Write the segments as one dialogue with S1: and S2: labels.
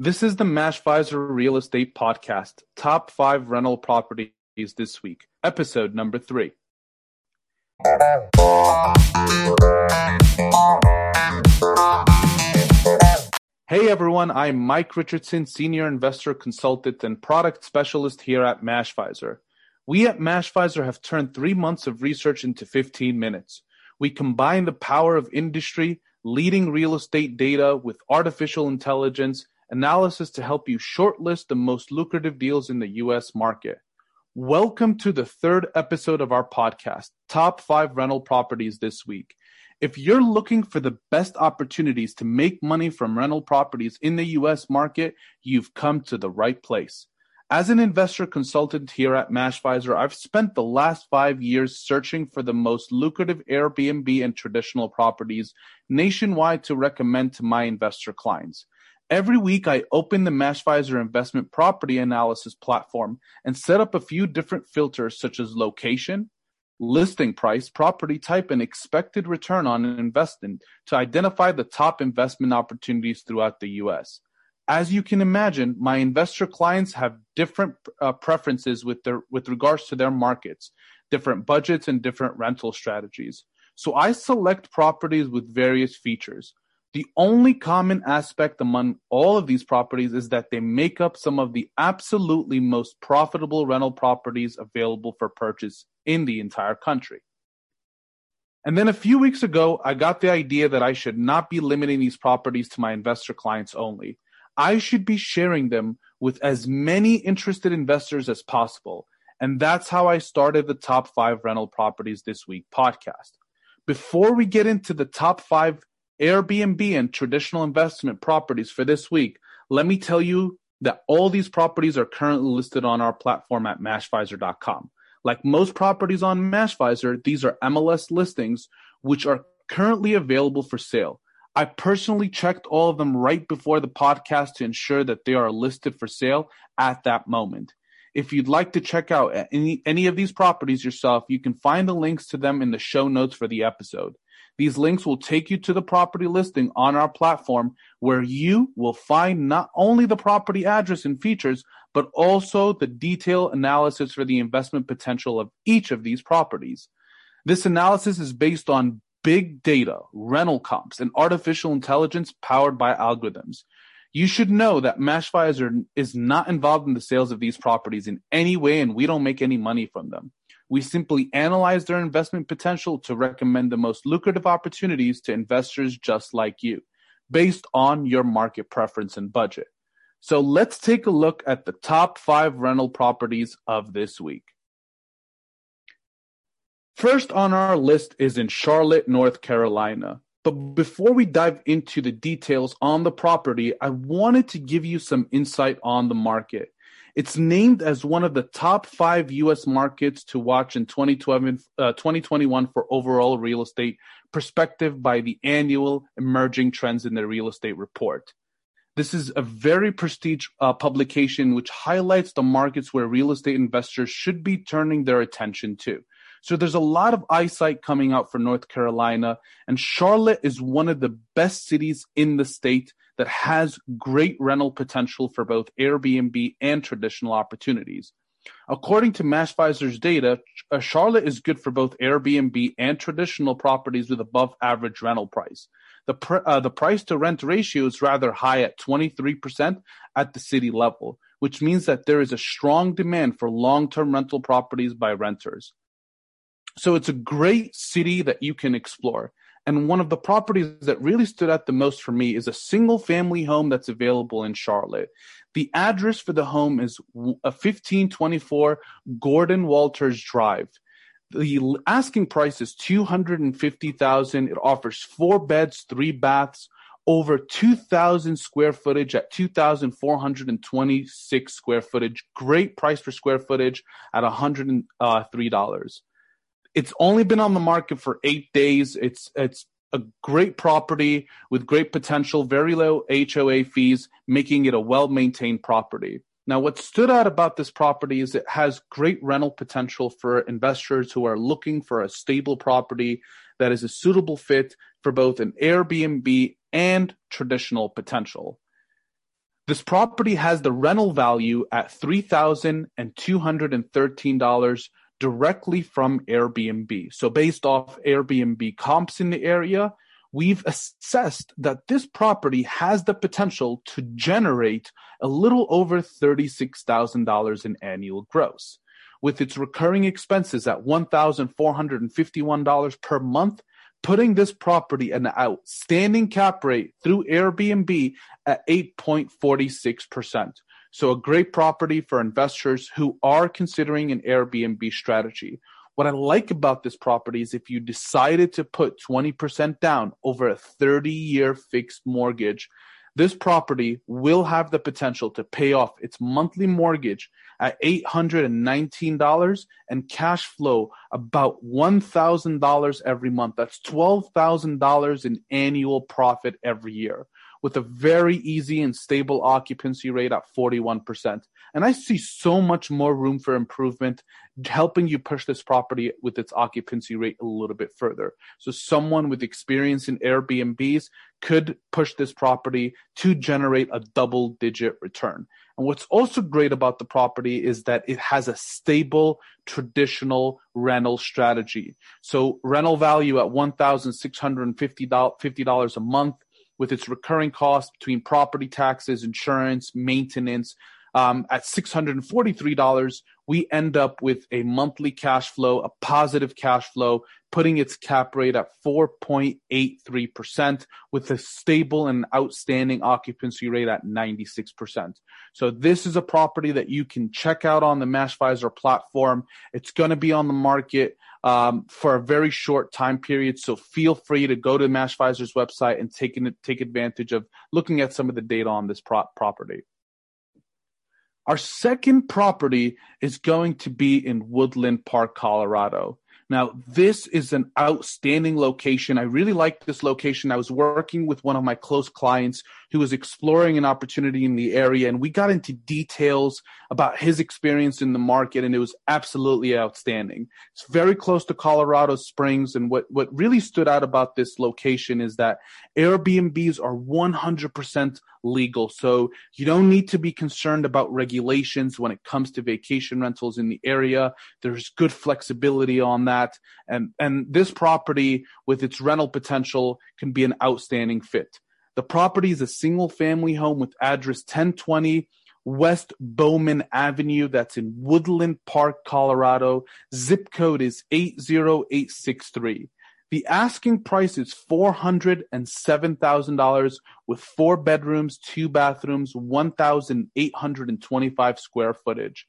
S1: This is the Mashvisor Real Estate Podcast, Top 5 Rental Properties This Week, episode number 3. Hey everyone, I'm Mike Richardson, Senior Investor Consultant and Product Specialist here at Mashvisor. We at Mashvisor have turned three months of research into 15 minutes. We combine the power of industry, leading real estate data with artificial intelligence, analysis to help you shortlist the most lucrative deals in the US market. Welcome to the third episode of our podcast, Top 5 Rental Properties This Week. If you're looking for the best opportunities to make money from rental properties in the US market, you've come to the right place. As an investor consultant here at Mashvisor, I've spent the last five years searching for the most lucrative Airbnb and traditional properties nationwide to recommend to my investor clients. Every week, I open the Mashvisor investment property analysis platform and set up a few different filters such as location, listing price, property type, and expected return on investment to identify the top investment opportunities throughout the US. As you can imagine, my investor clients have different uh, preferences with their with regards to their markets, different budgets and different rental strategies. So I select properties with various features. The only common aspect among all of these properties is that they make up some of the absolutely most profitable rental properties available for purchase in the entire country. And then a few weeks ago, I got the idea that I should not be limiting these properties to my investor clients only. I should be sharing them with as many interested investors as possible. And that's how I started the Top 5 Rental Properties This Week podcast. Before we get into the top five Airbnb and traditional investment properties for this week, let me tell you that all these properties are currently listed on our platform at mashvisor.com. Like most properties on Mashvisor, these are MLS listings which are currently available for sale. I personally checked all of them right before the podcast to ensure that they are listed for sale at that moment. If you'd like to check out any, any of these properties yourself, you can find the links to them in the show notes for the episode. These links will take you to the property listing on our platform where you will find not only the property address and features, but also the detailed analysis for the investment potential of each of these properties. This analysis is based on big data, rental comps, and artificial intelligence powered by algorithms. You should know that Mashvisor is not involved in the sales of these properties in any way, and we don't make any money from them. We simply analyze their investment potential to recommend the most lucrative opportunities to investors just like you, based on your market preference and budget. So let's take a look at the top five rental properties of this week. First on our list is in Charlotte, North Carolina. But before we dive into the details on the property, I wanted to give you some insight on the market. It's named as one of the top five U.S. markets to watch in 2020, uh, 2021 for overall real estate perspective by the annual Emerging Trends in the Real Estate Report. This is a very prestigious uh, publication which highlights the markets where real estate investors should be turning their attention to. So there's a lot of eyesight coming out for North Carolina, and Charlotte is one of the best cities in the state that has great rental potential for both Airbnb and traditional opportunities. According to Mashvisor's data, uh, Charlotte is good for both Airbnb and traditional properties with above average rental price. The, pr- uh, the price to rent ratio is rather high at 23% at the city level, which means that there is a strong demand for long term rental properties by renters. So it's a great city that you can explore. And one of the properties that really stood out the most for me is a single family home that's available in Charlotte. The address for the home is a 1524 Gordon Walters Drive. The asking price is 250,000. It offers four beds, three baths, over 2,000 square footage at 2,426 square footage. Great price per square footage at $103. It's only been on the market for eight days. It's it's a great property with great potential, very low HOA fees, making it a well maintained property. Now, what stood out about this property is it has great rental potential for investors who are looking for a stable property that is a suitable fit for both an Airbnb and traditional potential. This property has the rental value at $3,213 directly from Airbnb. So based off Airbnb comps in the area, we've assessed that this property has the potential to generate a little over $36,000 in annual gross. With its recurring expenses at $1,451 per month, putting this property an outstanding cap rate through Airbnb at 8.46%. So a great property for investors who are considering an Airbnb strategy. What I like about this property is if you decided to put 20% down over a 30 year fixed mortgage, this property will have the potential to pay off its monthly mortgage at $819 and cash flow about $1,000 every month. That's $12,000 in annual profit every year with a very easy and stable occupancy rate at 41%. And I see so much more room for improvement, helping you push this property with its occupancy rate a little bit further. So someone with experience in Airbnbs could push this property to generate a double digit return. And what's also great about the property is that it has a stable traditional rental strategy. So rental value at $1,650 a month with its recurring costs between property taxes, insurance, maintenance. Um, at $643, we end up with a monthly cash flow, a positive cash flow, putting its cap rate at 4.83% with a stable and outstanding occupancy rate at 96%. So this is a property that you can check out on the Mashvisor platform. It's going to be on the market um, for a very short time period. So feel free to go to Mashvisor's website and take, take advantage of looking at some of the data on this pro- property. Our second property is going to be in Woodland Park, Colorado. Now, this is an outstanding location. I really like this location. I was working with one of my close clients who was exploring an opportunity in the area, and we got into details about his experience in the market, and it was absolutely outstanding. It's very close to Colorado Springs, and what, what really stood out about this location is that Airbnbs are 100% legal. So you don't need to be concerned about regulations when it comes to vacation rentals in the area. There's good flexibility on that. And, and this property with its rental potential can be an outstanding fit. The property is a single family home with address 1020 West Bowman Avenue. That's in Woodland Park, Colorado. Zip code is 80863. The asking price is $407,000 with four bedrooms, two bathrooms, 1,825 square footage.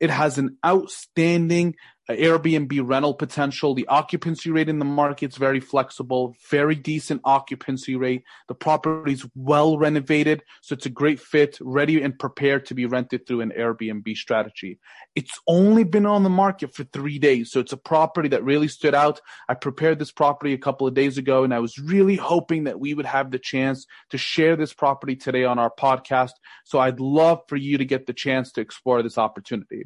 S1: It has an outstanding Uh, Airbnb rental potential. The occupancy rate in the market is very flexible, very decent occupancy rate. The property is well renovated, so it's a great fit, ready and prepared to be rented through an Airbnb strategy. It's only been on the market for three days, so it's a property that really stood out. I prepared this property a couple of days ago, and I was really hoping that we would have the chance to share this property today on our podcast. So I'd love for you to get the chance to explore this opportunity.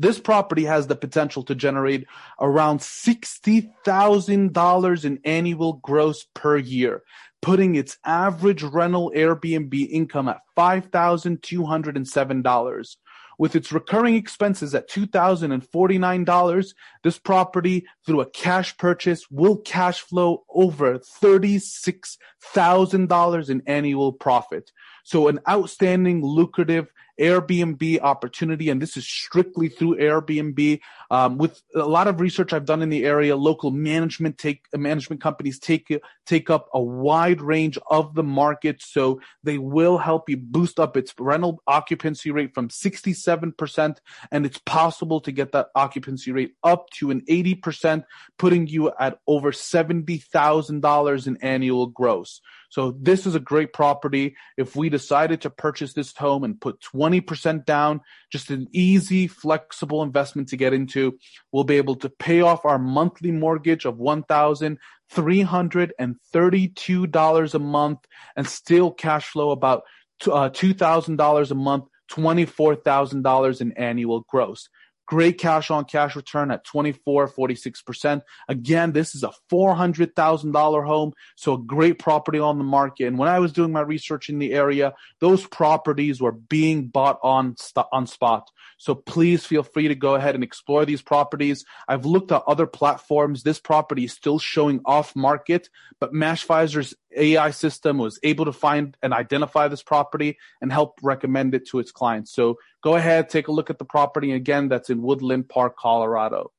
S1: This property has the potential to generate around $60,000 in annual gross per year, putting its average rental Airbnb income at $5,207. With its recurring expenses at $2,049, this property, through a cash purchase, will cash flow over $36,000 in annual profit. So an outstanding, lucrative Airbnb opportunity, and this is strictly through Airbnb. Um, with a lot of research I've done in the area, local management take management companies take take up a wide range of the market, so they will help you boost up its rental occupancy rate from 67%, and it's possible to get that occupancy rate up to an 80%, putting you at over $70,000 in annual gross. So this is a great property. If we decided to purchase this home and put 20% down, just an easy, flexible investment to get into, we'll be able to pay off our monthly mortgage of $1,332 a month and still cash flow about uh, $2,000 a month, $24,000 in annual gross Great cash on cash return at 24, 46%. Again, this is a $400,000 home, so a great property on the market. And when I was doing my research in the area, those properties were being bought on, on spot. So please feel free to go ahead and explore these properties. I've looked at other platforms. This property is still showing off market, but Mashvisor's AI system was able to find and identify this property and help recommend it to its clients. So go ahead, take a look at the property. Again, that's in Woodland Park, Colorado.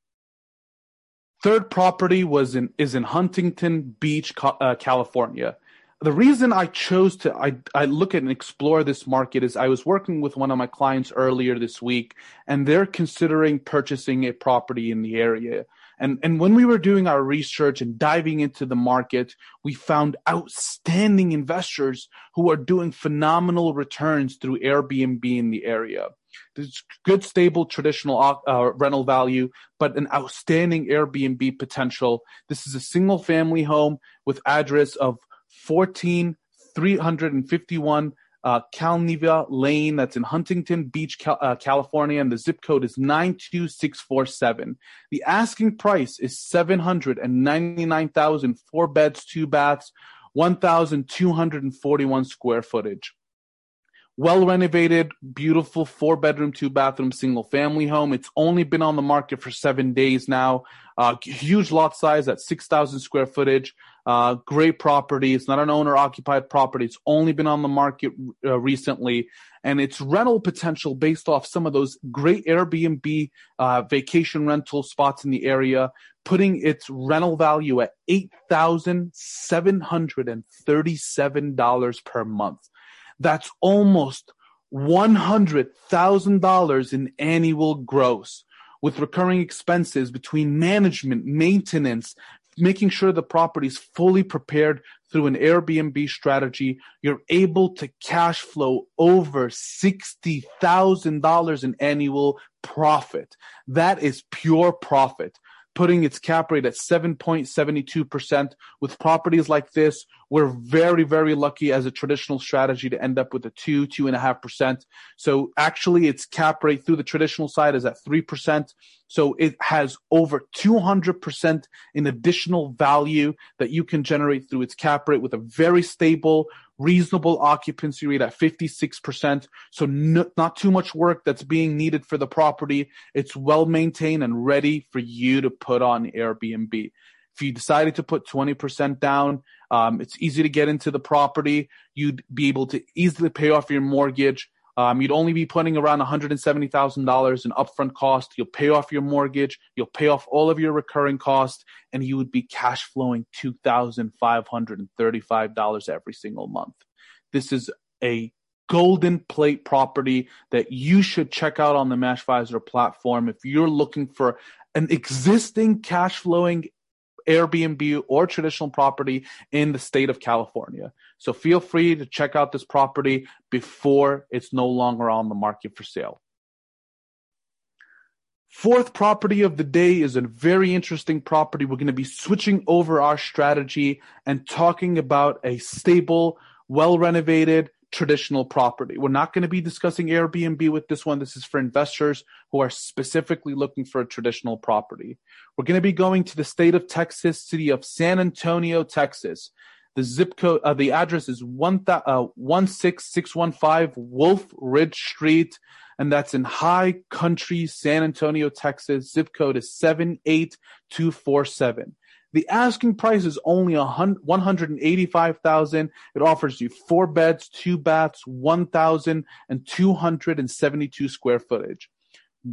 S1: Third property was in is in Huntington Beach, uh, California the reason I chose to I, I look at and explore this market is I was working with one of my clients earlier this week and they're considering purchasing a property in the area. And and when we were doing our research and diving into the market, we found outstanding investors who are doing phenomenal returns through Airbnb in the area. There's good, stable, traditional uh, rental value, but an outstanding Airbnb potential. This is a single family home with address of 14351 uh, Calneva Lane. That's in Huntington Beach, Cal- uh, California, and the zip code is 92647. The asking price is 799,000, four beds, two baths, 1,241 square footage. Well renovated, beautiful four bedroom, two bathroom, single family home. It's only been on the market for seven days now. Uh, huge lot size at 6,000 square footage. Uh, great property. It's not an owner occupied property. It's only been on the market uh, recently. And its rental potential based off some of those great Airbnb uh, vacation rental spots in the area, putting its rental value at $8,737 per month. That's almost $100,000 in annual gross with recurring expenses between management, maintenance, making sure the property is fully prepared through an Airbnb strategy, you're able to cash flow over $60,000 in annual profit. That is pure profit putting its cap rate at 7.72%. With properties like this, we're very, very lucky as a traditional strategy to end up with a two, two and a half percent. So actually its cap rate through the traditional side is at 3%. So it has over 200% in additional value that you can generate through its cap rate with a very stable, reasonable occupancy rate at 56%. So not too much work that's being needed for the property. It's well maintained and ready for you to put on Airbnb. If you decided to put 20% down, um, it's easy to get into the property. You'd be able to easily pay off your mortgage. Um, you'd only be putting around $170,000 in upfront cost. You'll pay off your mortgage. You'll pay off all of your recurring costs and you would be cash flowing $2,535 every single month. This is a golden plate property that you should check out on the Mashvisor platform if you're looking for an existing cash flowing Airbnb or traditional property in the state of California. So feel free to check out this property before it's no longer on the market for sale. Fourth property of the day is a very interesting property. We're going to be switching over our strategy and talking about a stable, well renovated, traditional property. We're not going to be discussing Airbnb with this one. This is for investors who are specifically looking for a traditional property. We're going to be going to the state of Texas, city of San Antonio, Texas. The zip code, uh, the address is one uh, 16615 Wolf Ridge Street, and that's in High Country, San Antonio, Texas. Zip code is 78247. The asking price is only one hundred and eighty-five thousand. It offers you four beds, two baths, one thousand and two hundred and seventy-two square footage.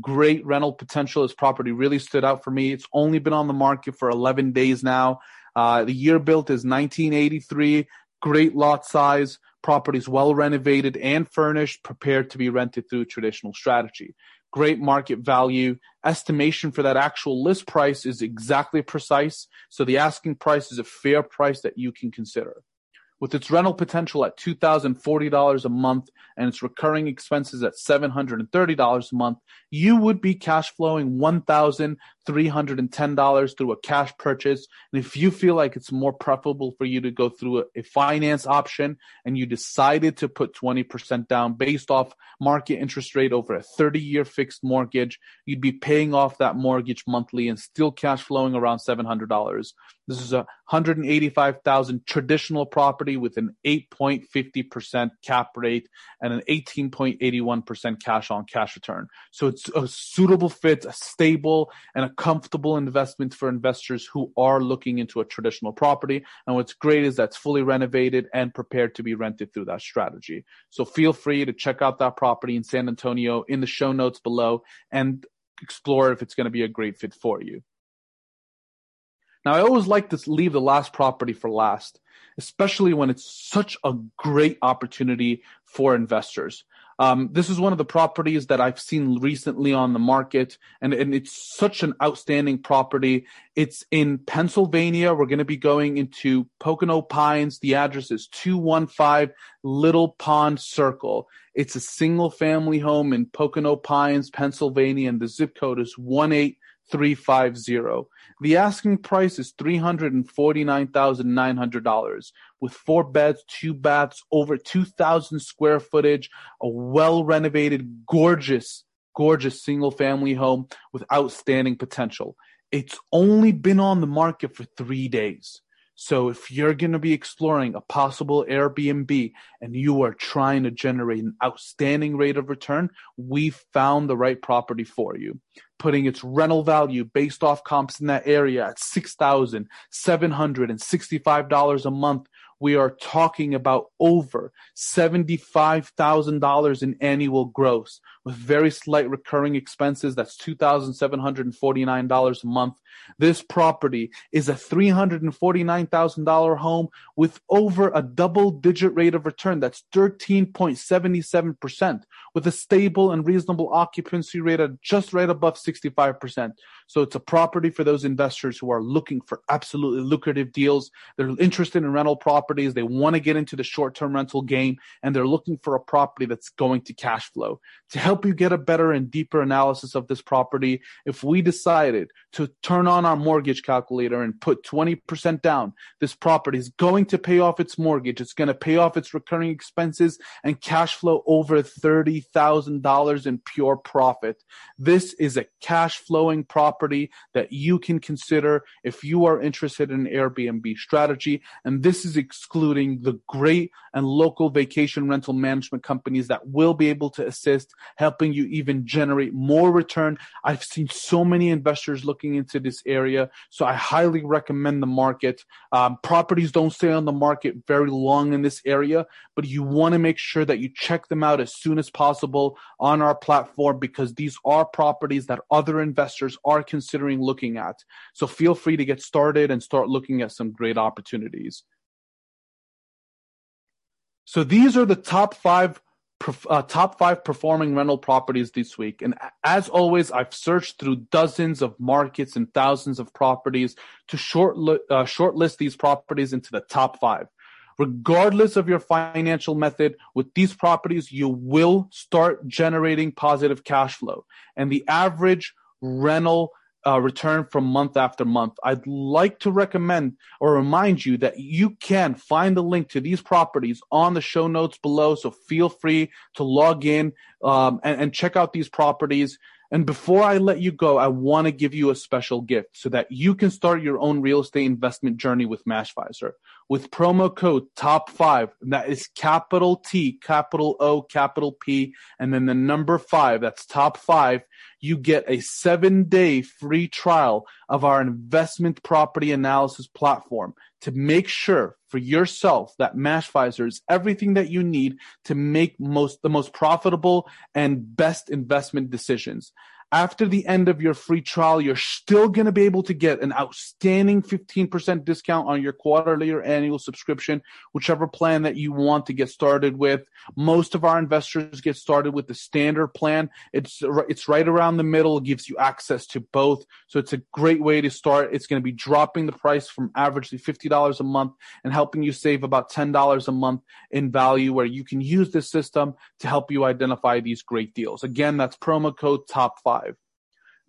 S1: Great rental potential. This property really stood out for me. It's only been on the market for eleven days now. Uh, the year built is 1983. Great lot size. Properties well renovated and furnished, prepared to be rented through traditional strategy great market value. Estimation for that actual list price is exactly precise. So the asking price is a fair price that you can consider. With its rental potential at $2,040 a month and its recurring expenses at $730 a month, you would be cash flowing $1,310 through a cash purchase. And if you feel like it's more preferable for you to go through a, a finance option and you decided to put 20% down based off market interest rate over a 30 year fixed mortgage, you'd be paying off that mortgage monthly and still cash flowing around $700. This is a 185,000 traditional property with an 8.50% cap rate and an 18.81% cash on cash return. So it's a suitable fit, a stable and a comfortable investment for investors who are looking into a traditional property. And what's great is that's fully renovated and prepared to be rented through that strategy. So feel free to check out that property in San Antonio in the show notes below and explore if it's going to be a great fit for you. Now, I always like to leave the last property for last, especially when it's such a great opportunity for investors. Um, this is one of the properties that I've seen recently on the market, and, and it's such an outstanding property. It's in Pennsylvania. We're going to be going into Pocono Pines. The address is 215 Little Pond Circle. It's a single family home in Pocono Pines, Pennsylvania, and the zip code is 18350. The asking price is $349,900 with four beds, two baths, over 2,000 square footage, a well renovated, gorgeous, gorgeous single family home with outstanding potential. It's only been on the market for three days. So if you're going to be exploring a possible Airbnb and you are trying to generate an outstanding rate of return, we found the right property for you. Putting its rental value based off comps in that area at $6,765 a month we are talking about over $75,000 in annual gross with very slight recurring expenses. That's $2,749 a month. This property is a $349,000 home with over a double digit rate of return. That's 13.77% with a stable and reasonable occupancy rate at just right above 65%. So it's a property for those investors who are looking for absolutely lucrative deals. They're interested in rental properties. They want to get into the short term rental game and they're looking for a property that's going to cash flow. To help you get a better and deeper analysis of this property, if we decided to turn on our mortgage calculator and put 20% down, this property is going to pay off its mortgage. It's going to pay off its recurring expenses and cash flow over $30,000 in pure profit. This is a cash flowing property that you can consider if you are interested in Airbnb strategy. And this is excluding the great and local vacation rental management companies that will be able to assist, helping you even generate more return. I've seen so many investors looking into this area. So I highly recommend the market. Um, properties don't stay on the market very long in this area, but you want to make sure that you check them out as soon as possible on our platform because these are properties that other investors are considering looking at. So feel free to get started and start looking at some great opportunities. So these are the top five uh, top five performing rental properties this week. And as always, I've searched through dozens of markets and thousands of properties to short li- uh, shortlist these properties into the top five. Regardless of your financial method, with these properties, you will start generating positive cash flow. And the average rental uh, return from month after month. I'd like to recommend or remind you that you can find the link to these properties on the show notes below. So feel free to log in um, and, and check out these properties. And before I let you go, I want to give you a special gift so that you can start your own real estate investment journey with Mashvisor. With promo code TOP5, that is capital T, capital O, capital P, and then the number five, that's top five, you get a seven day free trial of our investment property analysis platform to make sure for yourself that Mashvisor is everything that you need to make most the most profitable and best investment decisions. After the end of your free trial, you're still going to be able to get an outstanding 15% discount on your quarterly or annual subscription, whichever plan that you want to get started with. Most of our investors get started with the standard plan. It's, it's right around the middle. It gives you access to both. So it's a great way to start. It's going to be dropping the price from averagely $50 a month and helping you save about $10 a month in value where you can use this system to help you identify these great deals. Again, that's promo code top five.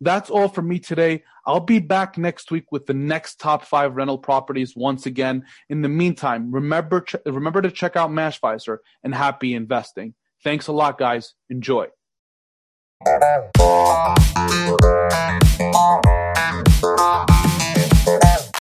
S1: That's all for me today. I'll be back next week with the next top five rental properties once again. In the meantime, remember ch- remember to check out Mashvisor and happy investing. Thanks a lot, guys. Enjoy.